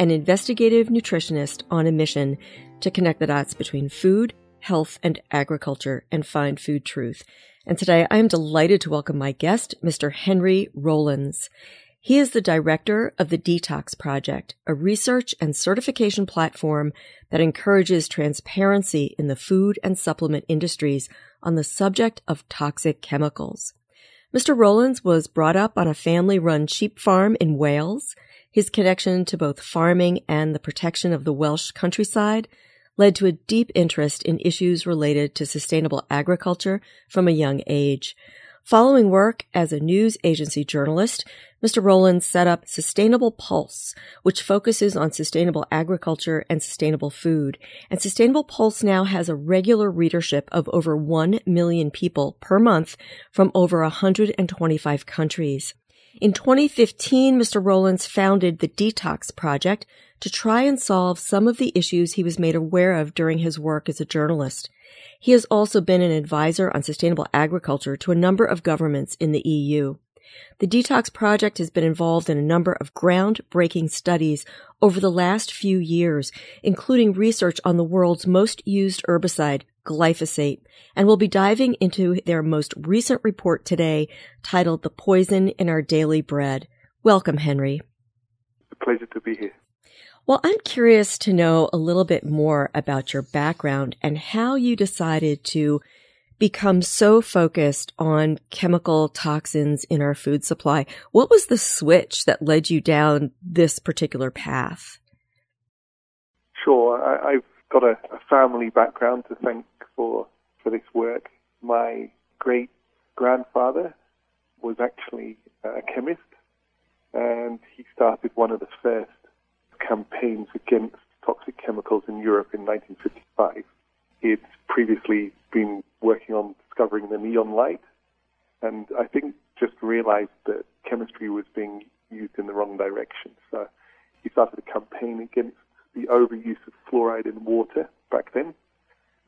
an investigative nutritionist on a mission to connect the dots between food, health, and agriculture and find food truth. And today I am delighted to welcome my guest, Mr. Henry Rowlands. He is the director of the Detox Project, a research and certification platform that encourages transparency in the food and supplement industries on the subject of toxic chemicals. Mr. Rowlands was brought up on a family run sheep farm in Wales. His connection to both farming and the protection of the Welsh countryside led to a deep interest in issues related to sustainable agriculture from a young age. Following work as a news agency journalist, Mr. Rowland set up Sustainable Pulse, which focuses on sustainable agriculture and sustainable food. And Sustainable Pulse now has a regular readership of over 1 million people per month from over 125 countries. In 2015, Mr. Rowlands founded the Detox Project to try and solve some of the issues he was made aware of during his work as a journalist. He has also been an advisor on sustainable agriculture to a number of governments in the EU. The Detox Project has been involved in a number of groundbreaking studies over the last few years, including research on the world's most used herbicide, glyphosate, and we'll be diving into their most recent report today titled The Poison in Our Daily Bread. Welcome, Henry. A pleasure to be here. Well, I'm curious to know a little bit more about your background and how you decided to become so focused on chemical toxins in our food supply. What was the switch that led you down this particular path? Sure. I, have got a, a, family background to thank for, for this work. My great grandfather was actually a chemist and he started one of the first campaigns against toxic chemicals in Europe in 1955. He had previously been working on discovering the neon light, and I think just realized that chemistry was being used in the wrong direction. So he started a campaign against the overuse of fluoride in water back then.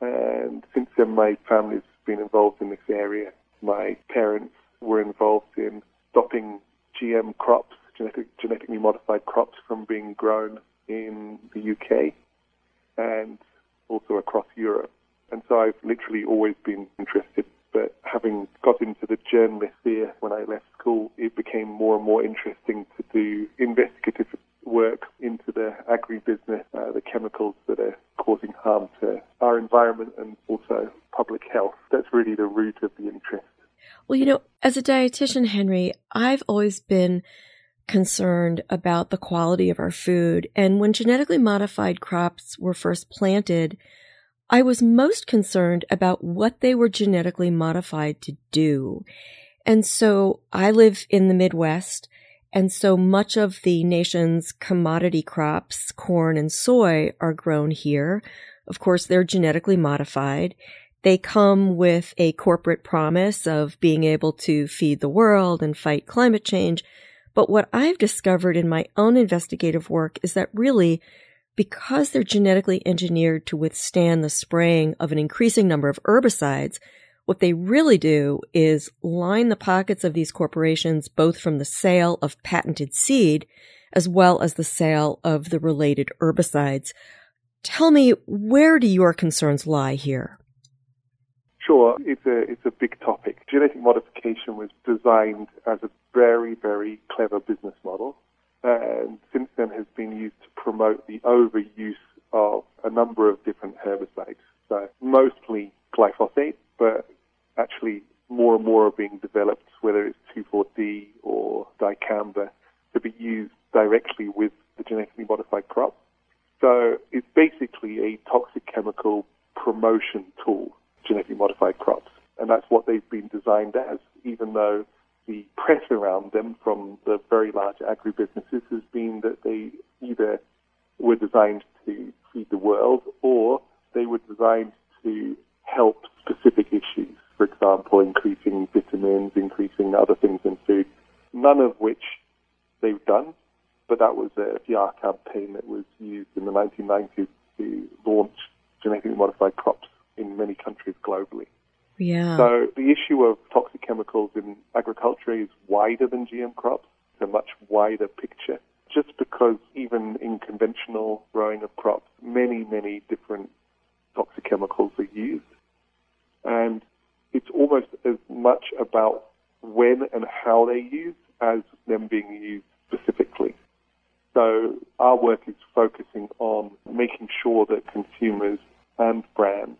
And since then, my family's been involved in this area. My parents were involved in stopping GM crops, genetic, genetically modified crops, from being grown in the UK and also across Europe. And so I've literally always been interested. But having got into the journalist sphere when I left school, it became more and more interesting to do investigative work into the agribusiness, uh, the chemicals that are causing harm to our environment and also public health. That's really the root of the interest. Well, you know, as a dietitian, Henry, I've always been concerned about the quality of our food. And when genetically modified crops were first planted, I was most concerned about what they were genetically modified to do. And so I live in the Midwest. And so much of the nation's commodity crops, corn and soy, are grown here. Of course, they're genetically modified. They come with a corporate promise of being able to feed the world and fight climate change. But what I've discovered in my own investigative work is that really because they're genetically engineered to withstand the spraying of an increasing number of herbicides, what they really do is line the pockets of these corporations both from the sale of patented seed as well as the sale of the related herbicides. Tell me, where do your concerns lie here? Sure, it's a it's a big topic. Genetic modification was designed as a very very clever business model and since then has been used to promote the overuse of a number of different herbicides. So mostly glyphosate, but actually more and more are being developed, whether it's 2,4-D or dicamba, to be used directly with the genetically modified crop. So it's basically a toxic chemical promotion tool, genetically modified crops. And that's what they've been designed as, even though the press around them from the very large agribusinesses has been that they either were designed to feed the world or they were designed to help specific issues. For example, increasing vitamins, increasing other things in food. None of which they've done, but that was a PR campaign that was used in the 1990s to launch genetically modified crops in many countries globally. Yeah. So the issue of toxic chemicals in agriculture is wider than GM crops. It's a much wider picture. Just because even in conventional growing of crops, many, many different toxic chemicals are used. And it's almost as much about when and how they're used as them being used specifically. So our work is focusing on making sure that consumers and brands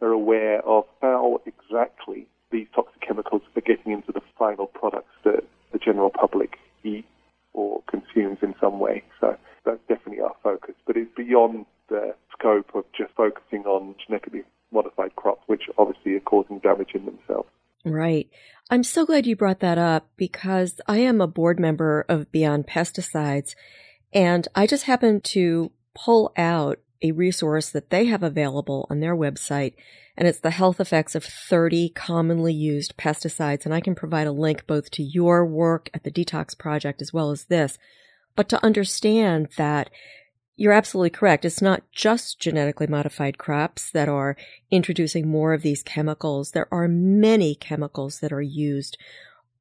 are aware of how exactly these toxic chemicals are getting into the final products that the general public eat or consumes in some way. So that's definitely our focus. But it's beyond the scope of just focusing on genetically modified crops, which obviously are causing damage in themselves. Right. I'm so glad you brought that up because I am a board member of Beyond Pesticides and I just happened to pull out a resource that they have available on their website and it's the health effects of 30 commonly used pesticides. And I can provide a link both to your work at the Detox Project as well as this. But to understand that you're absolutely correct. It's not just genetically modified crops that are introducing more of these chemicals. There are many chemicals that are used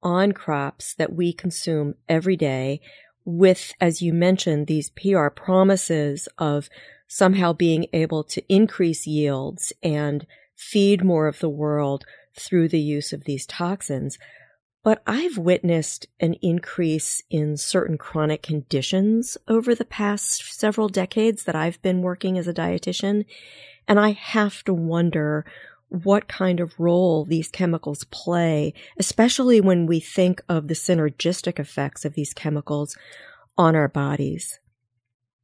on crops that we consume every day with, as you mentioned, these PR promises of somehow being able to increase yields and feed more of the world through the use of these toxins. But I've witnessed an increase in certain chronic conditions over the past several decades that I've been working as a dietitian. And I have to wonder what kind of role these chemicals play, especially when we think of the synergistic effects of these chemicals on our bodies.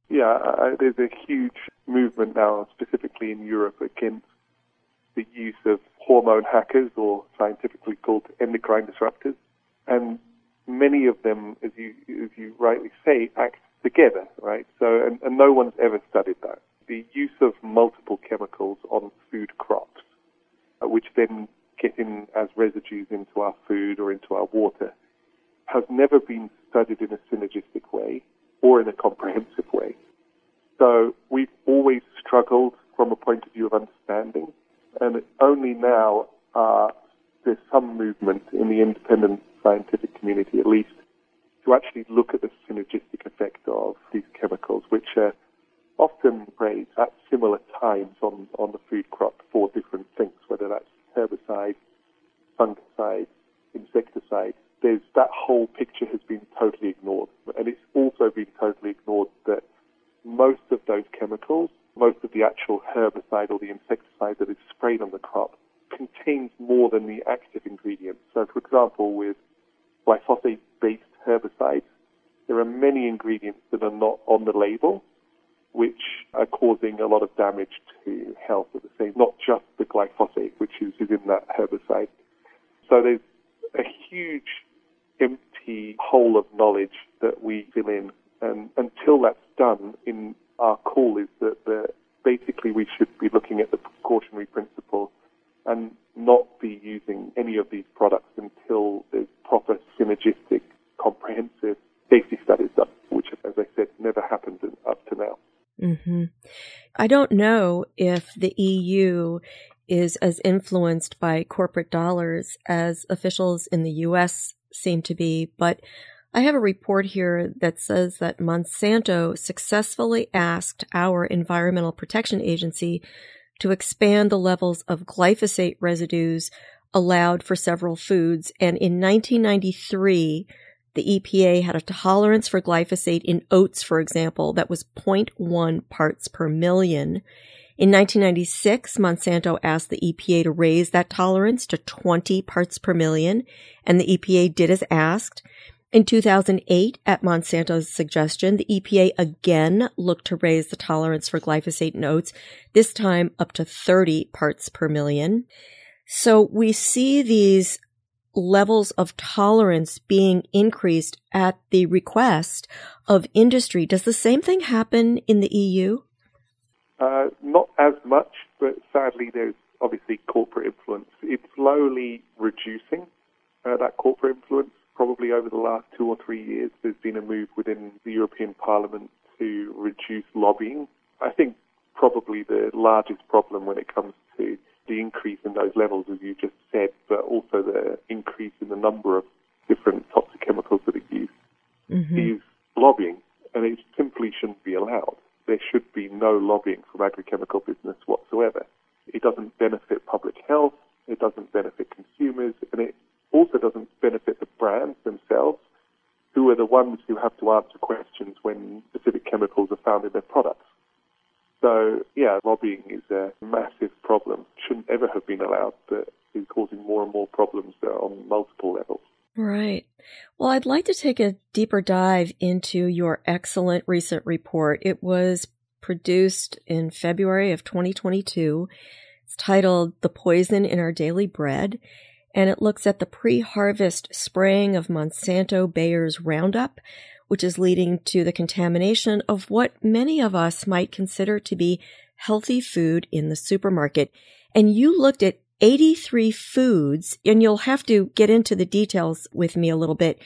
Yeah, uh, there's a huge movement now, specifically in Europe, against the use of hormone hackers, or scientifically called endocrine disruptors, and many of them, as you as you rightly say, act together, right? So, and, and no one's ever studied that. The use of multiple chemicals on food crops, uh, which then get in as residues into our food or into our water, has never been studied in a synergistic way or in a comprehensive way. So we've always struggled from a point of view of understanding and only now uh, there's some movement in the independent scientific community, at least, to actually look at the synergistic effect of these chemicals, which are often raised at similar times on, on the food crop for different things, whether that's herbicide, fungicide, insecticide. There's that whole picture has been totally ignored, and it's also been totally ignored that most of those chemicals most of the actual herbicide or the insecticide that is sprayed on the crop contains more than the active ingredients. So, for example, with glyphosate-based herbicides, there are many ingredients that are not on the label, which are causing a lot of damage to health at the same, not just the glyphosate, which is, is in that herbicide. So there's a huge empty hole of knowledge that we fill in. And until that's done in our call is that the, basically we should be looking at the precautionary principle and not be using any of these products until there's proper synergistic, comprehensive safety studies done, which, as I said, never happened up to now. Mm-hmm. I don't know if the EU is as influenced by corporate dollars as officials in the US seem to be, but I have a report here that says that Monsanto successfully asked our Environmental Protection Agency to expand the levels of glyphosate residues allowed for several foods. And in 1993, the EPA had a tolerance for glyphosate in oats, for example, that was 0.1 parts per million. In 1996, Monsanto asked the EPA to raise that tolerance to 20 parts per million, and the EPA did as asked. In 2008, at Monsanto's suggestion, the EPA again looked to raise the tolerance for glyphosate in oats, this time up to 30 parts per million. So we see these levels of tolerance being increased at the request of industry. Does the same thing happen in the EU? Uh, not as much, but sadly, there's obviously corporate influence. It's slowly reducing uh, that corporate influence. Probably over the last two or three years, there's been a move within the European Parliament to reduce lobbying. I think probably the largest problem when it comes to the increase in those levels, as you just said, but also the increase in the number of different toxic chemicals that are used, mm-hmm. is lobbying, and it simply shouldn't be allowed. There should be no lobbying from agrochemical business whatsoever. It doesn't benefit public health, it doesn't benefit consumers, and it also doesn't benefit the brands themselves, who are the ones who have to answer questions when specific chemicals are found in their products. So, yeah, lobbying is a massive problem. Shouldn't ever have been allowed, but is causing more and more problems on multiple levels. Right. Well, I'd like to take a deeper dive into your excellent recent report. It was produced in February of 2022. It's titled The Poison in Our Daily Bread, and it looks at the pre harvest spraying of Monsanto Bayer's Roundup which is leading to the contamination of what many of us might consider to be healthy food in the supermarket. And you looked at 83 foods, and you'll have to get into the details with me a little bit.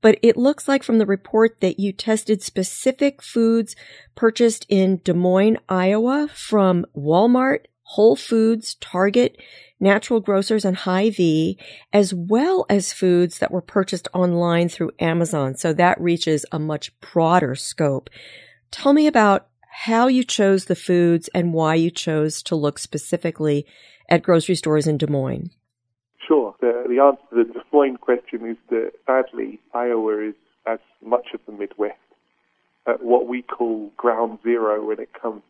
But it looks like from the report that you tested specific foods purchased in Des Moines, Iowa from Walmart, Whole Foods, Target, natural grocers and Hy-Vee, as well as foods that were purchased online through Amazon. So that reaches a much broader scope. Tell me about how you chose the foods and why you chose to look specifically at grocery stores in Des Moines. Sure. The, the answer to the Des Moines question is that sadly, Iowa is, as much of the Midwest, at what we call ground zero when it comes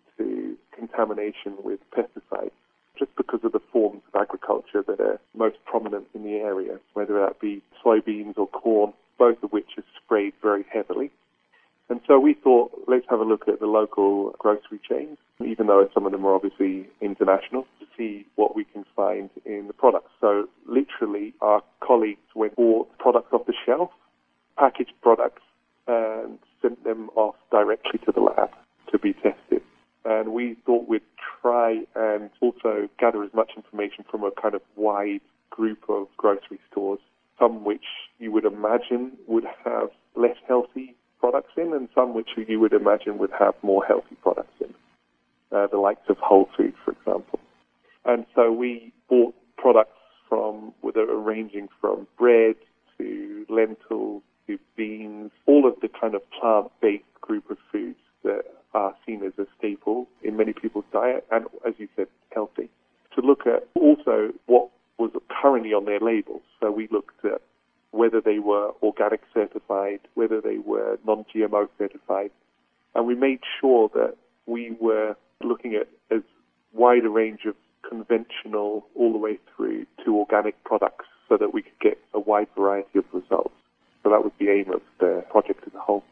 contamination with pesticides just because of the forms of agriculture that are most prominent in the area, whether that be soybeans or corn, both of which are sprayed very heavily. And so we thought, let's have a look at the local grocery chains, even though some of them are obviously international, to see what we can find in the products. So literally, our colleagues went bought products off the shelf, packaged products, and sent them off directly to the lab to be tested. And we thought we'd try and also gather as much information from a kind of wide group of grocery stores, some which you would imagine would have less healthy products in, and some which you would imagine would have more healthy products in, uh, the likes of Whole Foods, for example. And so we bought products from, with a, ranging from bread to lentils to beans, all of the kind of plant-based group of foods that are seen as a staple in many people's diet and, as you said, healthy. To look at also what was currently on their labels. So we looked at whether they were organic certified, whether they were non-GMO certified, and we made sure that we were looking at as wide a range of conventional all the way through to organic products so that we could get a wide variety of results. So that was the aim of the project as a whole.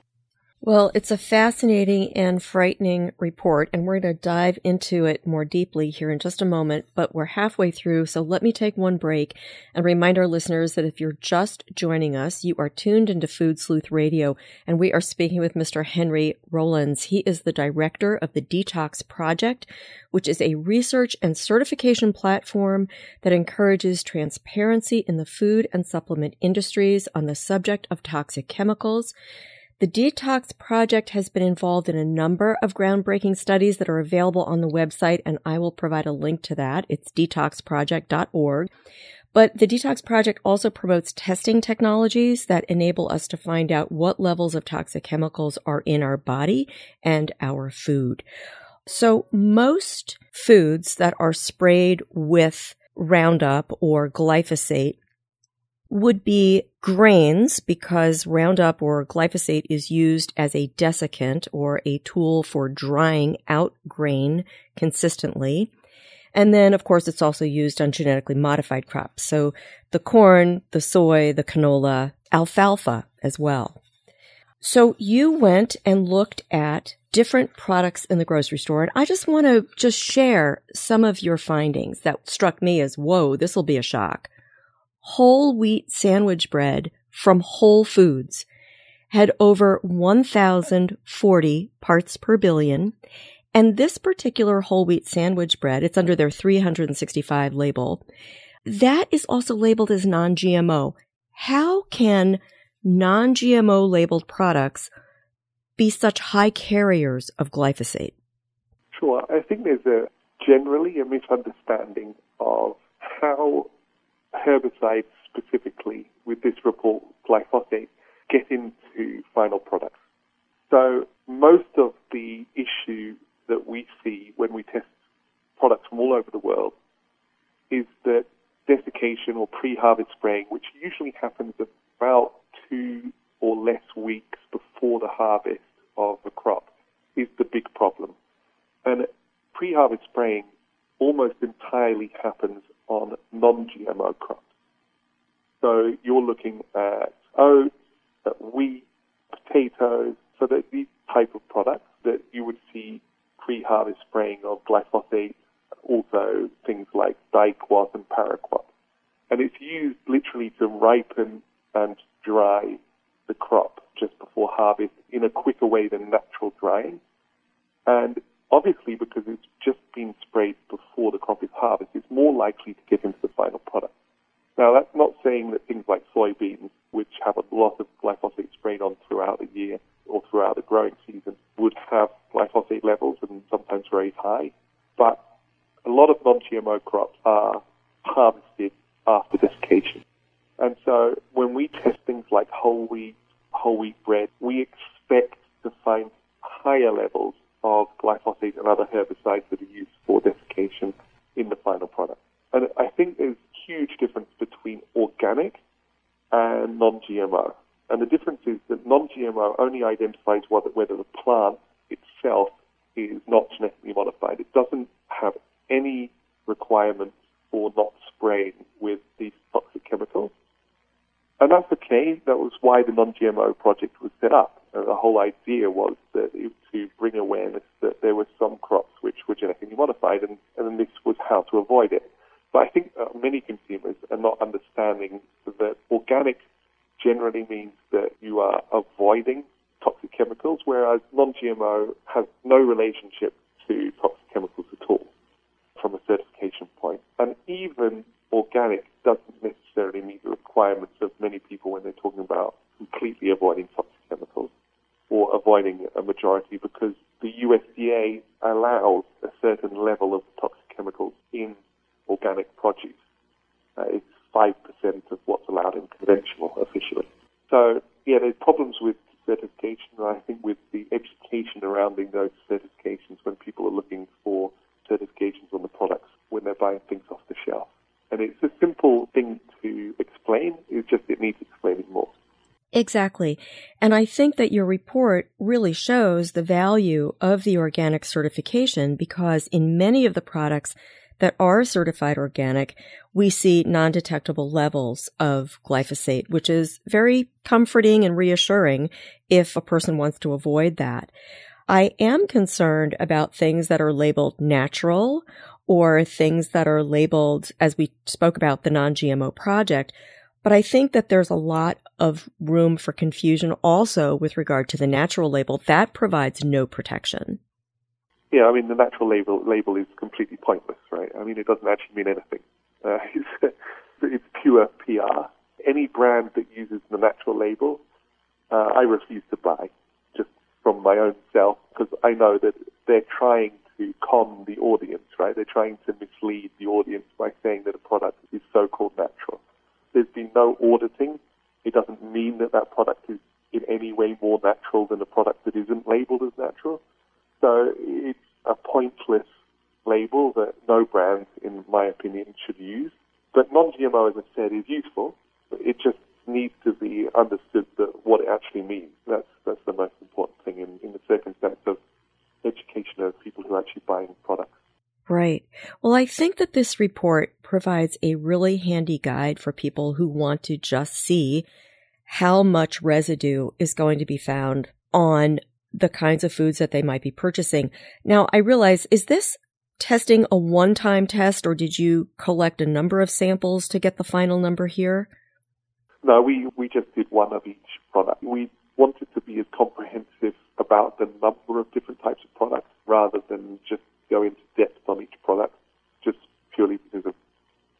Well, it's a fascinating and frightening report, and we're going to dive into it more deeply here in just a moment, but we're halfway through, so let me take one break and remind our listeners that if you're just joining us, you are tuned into Food Sleuth Radio, and we are speaking with Mr. Henry Rowlands. He is the director of the Detox Project, which is a research and certification platform that encourages transparency in the food and supplement industries on the subject of toxic chemicals. The Detox Project has been involved in a number of groundbreaking studies that are available on the website, and I will provide a link to that. It's detoxproject.org. But the Detox Project also promotes testing technologies that enable us to find out what levels of toxic chemicals are in our body and our food. So most foods that are sprayed with Roundup or glyphosate would be grains because Roundup or glyphosate is used as a desiccant or a tool for drying out grain consistently. And then, of course, it's also used on genetically modified crops. So the corn, the soy, the canola, alfalfa as well. So you went and looked at different products in the grocery store. And I just want to just share some of your findings that struck me as, whoa, this will be a shock. Whole wheat sandwich bread from Whole Foods had over 1,040 parts per billion. And this particular whole wheat sandwich bread, it's under their 365 label, that is also labeled as non-GMO. How can non-GMO labeled products be such high carriers of glyphosate? Sure. I think there's a generally a misunderstanding of how herbicides specifically with this report, glyphosate, get into final products. So most of the issue that we see when we test products from all over the world is that desiccation or pre-harvest spraying, which usually happens about two or less weeks before the harvest of the crop, is the big problem. And pre-harvest spraying almost entirely happens on non-GMO crops. So you're looking at oats, at wheat, potatoes, so that these type of products that you would see pre-harvest spraying of glyphosate, also things like diquat and paraquat. And it's used literally to ripen and dry the crop just before harvest in a quicker way than natural drying. And obviously, because it's just been sprayed before the crop is harvested, it's more likely to get into the final product. Now, that's not saying that things like soybeans, which have a lot of glyphosate sprayed on throughout the year or throughout the growing season, would have glyphosate levels and sometimes very high. But a lot of non-GMO crops are harvested after desiccation. And so when we test things like whole wheat, whole wheat bread, we expect to find higher levels of glyphosate and other herbicides that are used for desiccation in the final product. And I think there's huge difference between organic and non-GMO. And the difference is that non-GMO only identifies whether, whether the plant itself is not genetically modified. It doesn't have any requirements for not spraying with these toxic chemicals. And that's okay. That was why the non-GMO project was set up. The whole idea was that it, to bring awareness that there were some crops which were genetically modified, and, and this was how to avoid it. But I think uh, many consumers are not understanding that organic generally means that you are avoiding toxic chemicals, non-GMO has no relationship to toxic chemicals at all from a certification point. And even organic doesn't necessarily meet the requirements of many people when they're talking about completely avoiding toxic chemicals or avoiding a majority because the USDA allows a certain level of toxic chemicals in organic produce. Uh, it's 5% of what's allowed in conventional officially. So, yeah, there's problems with certification, and I think with the education surrounding those certifications when people are looking for certifications on the products when they're buying things off the shelf. And it's a simple thing to explain, it's just it needs explaining more. Exactly. And I think that your report really shows the value of the organic certification because in many of the products that are certified organic, we see non-detectable levels of glyphosate, which is very comforting and reassuring if a person wants to avoid that. I am concerned about things that are labeled natural or things that are labeled, as we spoke about the non-GMO project. But I think that there's a lot of room for confusion also with regard to the natural label. That provides no protection. Yeah, I mean, the natural label, label is completely pointless, right? I mean, it doesn't actually mean anything. Uh, it's, it's pure PR. Any brand that uses the natural label, uh, I refuse to buy from my own self because I know that they're trying to con the audience, right? They're trying to mislead the audience by saying that a product is so-called natural. There's been no auditing. It doesn't mean that that product is in any way more natural than a product that isn't labeled as natural. So it's a pointless label that no brand, in my opinion, should use. But non-GMO, as I said, is useful. It just needs to be understood that what it actually means. That's that's the most important thing in, in the circumstance of education of people who are actually buying products. Right. Well, I think that this report provides a really handy guide for people who want to just see how much residue is going to be found on the kinds of foods that they might be purchasing. Now, I realize, is this testing a one time test or did you collect a number of samples to get the final number here? No, we, we just did one of each product. We wanted to be as comprehensive about the number of different types of products rather than just go into depth on each product, purely because of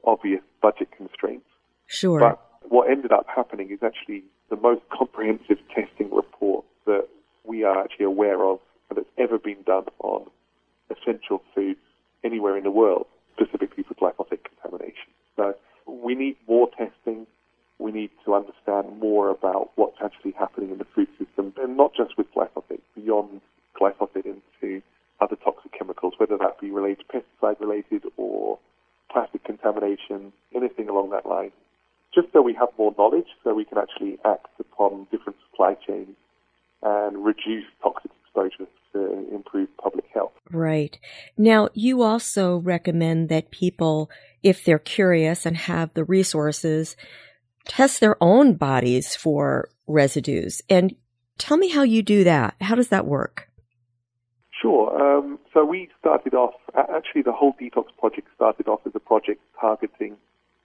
obvious budget constraints. Sure. But what ended up happening is actually the most comprehensive testing report that we are actually aware of that's ever been done on essential foods anywhere in the world, specifically for glyphosate contamination. So we need more testing. We need to understand more about what's actually happening in the food system, and not just with glyphosate, beyond glyphosate into other toxic chemicals, whether that be related to pesticide related or contamination, anything along that line. Just so we have more knowledge, so we can actually act upon different supply chains and reduce toxic exposure to improve public health. Right. Now, you also recommend that people, if they're curious and have the resources, test their own bodies for residues. And tell me how you do that. How does that work? Sure. Um, so we started off, actually, the whole detox project started off as a project targeting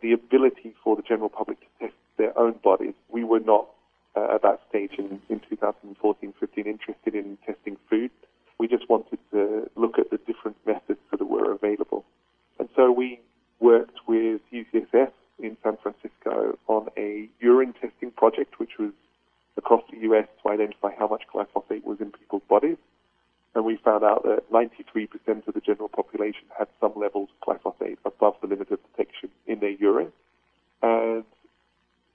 the ability for the general public to test their own bodies. We were not uh, at that stage in, in 2014 15 interested in testing food. We just wanted to look at the different methods that were available. And so we worked with UCSF in San Francisco on a urine testing project, which was across the US to identify how much glyphosate was in people's bodies. And we found out that 93% of the general population had some levels of glyphosate above the limit of detection in their urine. And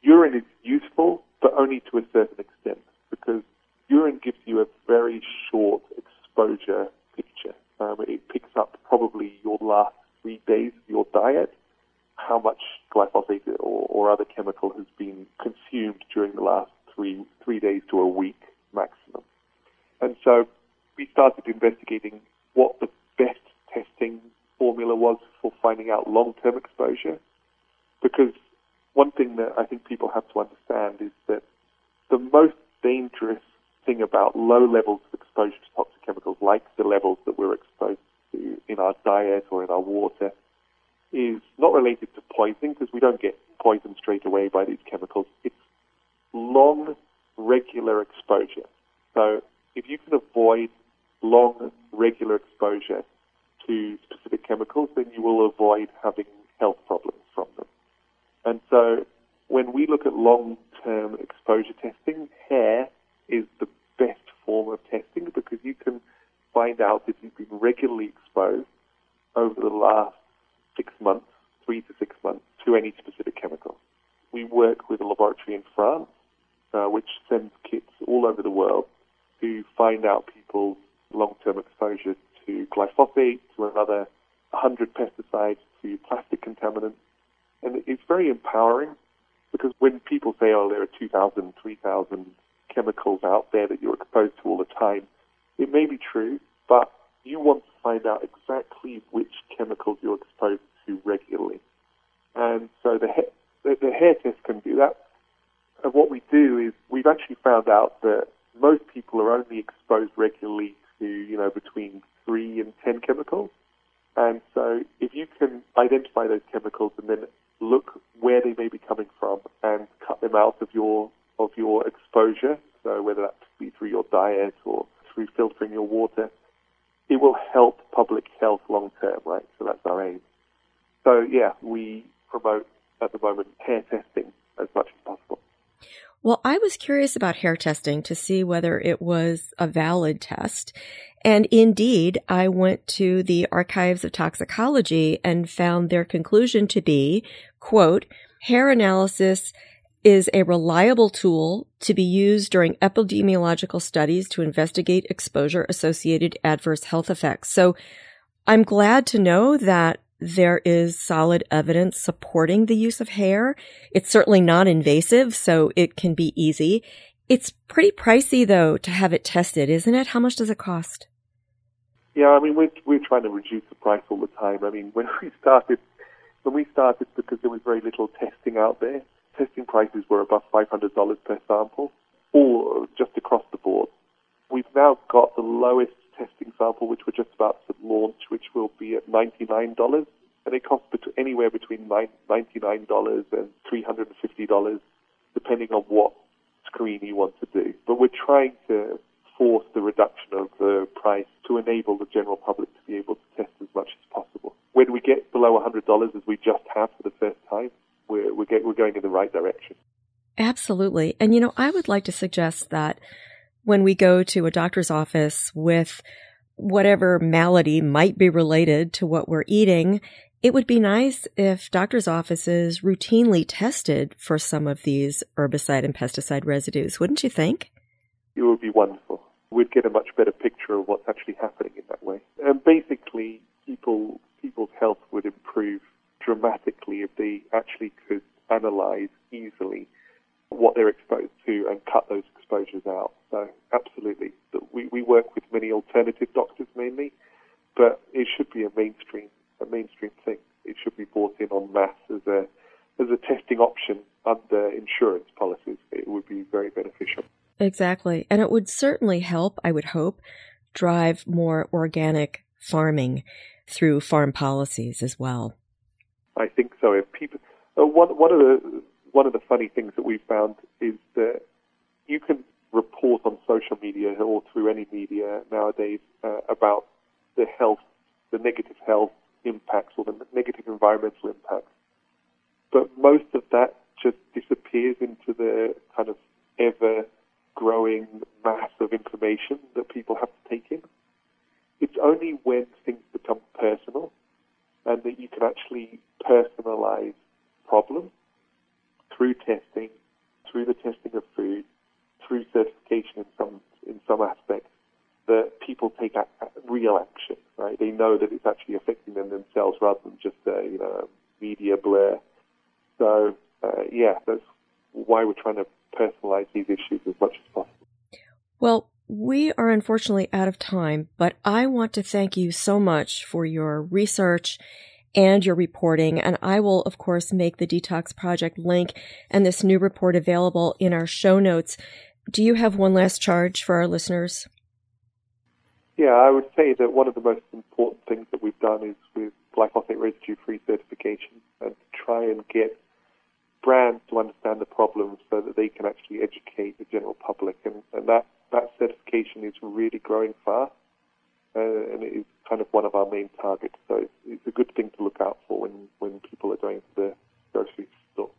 urine is useful, but only to a certain extent, because urine gives you a very short exposure picture. Um, it picks up probably your last three days of your diet, how much glyphosate or, or other chemical has been consumed during the last three three days to a week maximum. And so we started investigating what the best testing formula was for finding out long-term exposure, because one thing that I think people have to understand is that the most dangerous thing about low levels of exposure to toxic chemicals, like the levels that we're exposed to in our diet or in our water, is not related to poisoning because we don't get poisoned straight away by these chemicals. It's long, regular exposure. So if you can avoid long, regular exposure to specific chemicals, then you will avoid having health problems from them. And so when we look at long-term exposure testing, hair is the best form of testing because you can find out if you've been regularly exposed over the last six months, three to six months, to any specific chemical. We work with a laboratory in France, uh, which sends kits all over the world to find out people's long-term exposure to glyphosate, to another 100 pesticides, to plastic contaminants. And it's very empowering because when people say, oh, there are 2,000, 3,000 chemicals out there that you're exposed to all the time, it may be true, but you want to find out exactly which chemicals you're exposed to regularly. And so the, ha- the, the hair test can do that. And what we do is we've actually found out that most people are only exposed regularly to, you know, between three and ten chemicals. And so if you can identify those chemicals and then look where they may be coming from and cut them out of your of your exposure, so whether that be through your diet or through filtering your water, it will help public health long term, right? So that's our aim. So yeah, we promote at the moment hair testing as much as possible. Well, I was curious about hair testing to see whether it was a valid test. And indeed, I went to the archives of toxicology and found their conclusion to be, quote, hair analysis is a reliable tool to be used during epidemiological studies to investigate exposure associated adverse health effects. So I'm glad to know that there is solid evidence supporting the use of hair. It's certainly not invasive, so it can be easy. It's pretty pricey though to have it tested, isn't it? How much does it cost? Yeah, I mean, we're, we're trying to reduce the price all the time. I mean, when we started, when we started because there was very little testing out there, testing prices were above $500 per sample, all just across the board. We've now got the lowest testing sample, which we're just about to launch, which will be at $99. And it costs anywhere between $99 and $350, depending on what screen you want to do. But we're trying to force the reduction of the price to enable the general public to be able to test as much as possible. When we get below $100, as we just have for the first time, we're, we're, get, we're going in the right direction. Absolutely. And you know, I would like to suggest that when we go to a doctor's office with whatever malady might be related to what we're eating, it would be nice if doctors' offices routinely tested for some of these herbicide and pesticide residues, wouldn't you think? It would be wonderful. We'd get a much better picture of what's actually happening in that way. And basically, people people's health would improve dramatically if they actually could analyze easily what they're exposed to and cut those exposures out. So absolutely, we, we work with many alternative doctors mainly, but it should be a mainstream a mainstream thing. It should be brought in en masse as a as a testing option under insurance policies. It would be very beneficial. Exactly, and it would certainly help. I would hope drive more organic farming through farm policies as well. I think so. If people, uh, one one of the one of the funny things that we've found is that you can report on social media or through any media nowadays uh, about the health, the negative health impacts or the negative environmental impacts. But most of that just disappears into the kind of ever growing mass of information that people have to take in. It's only when things become personal and that you can actually personalize problems through testing, through the testing of food, through certification in some in some aspects, that people take a, a real action. Right? They know that it's actually affecting them themselves rather than just a you know media blur. So uh, yeah, that's why we're trying to personalize these issues as much as possible. Well, we are unfortunately out of time, but I want to thank you so much for your research and your reporting. And I will, of course, make the Detox Project link and this new report available in our show notes. Do you have one last charge for our listeners? Yeah, I would say that one of the most important things that we've done is with glyphosate residue free certification and try and get brands to understand the problems so that they can actually educate the general public. And, and that, certification is really growing fast uh, and it is kind of one of our main targets. So it's, it's a good thing to look out for when, when people are going to the grocery store.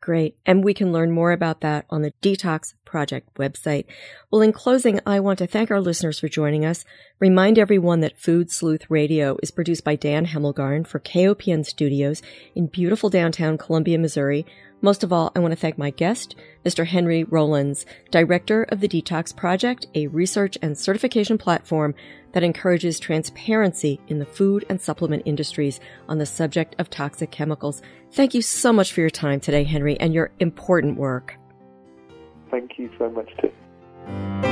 Great. And we can learn more about that on the Detox Project website. Well, in closing, I want to thank our listeners for joining us. Remind everyone that Food Sleuth Radio is produced by Dan Hemmelgarn for KOPN Studios in beautiful downtown Columbia, Missouri. Most of all, I want to thank my guest, Mr. Henry Rowlands, director of the Detox Project, a research and certification platform that encourages transparency in the food and supplement industries on the subject of toxic chemicals. Thank you so much for your time today, Henry, and your important work. Thank you so much, too.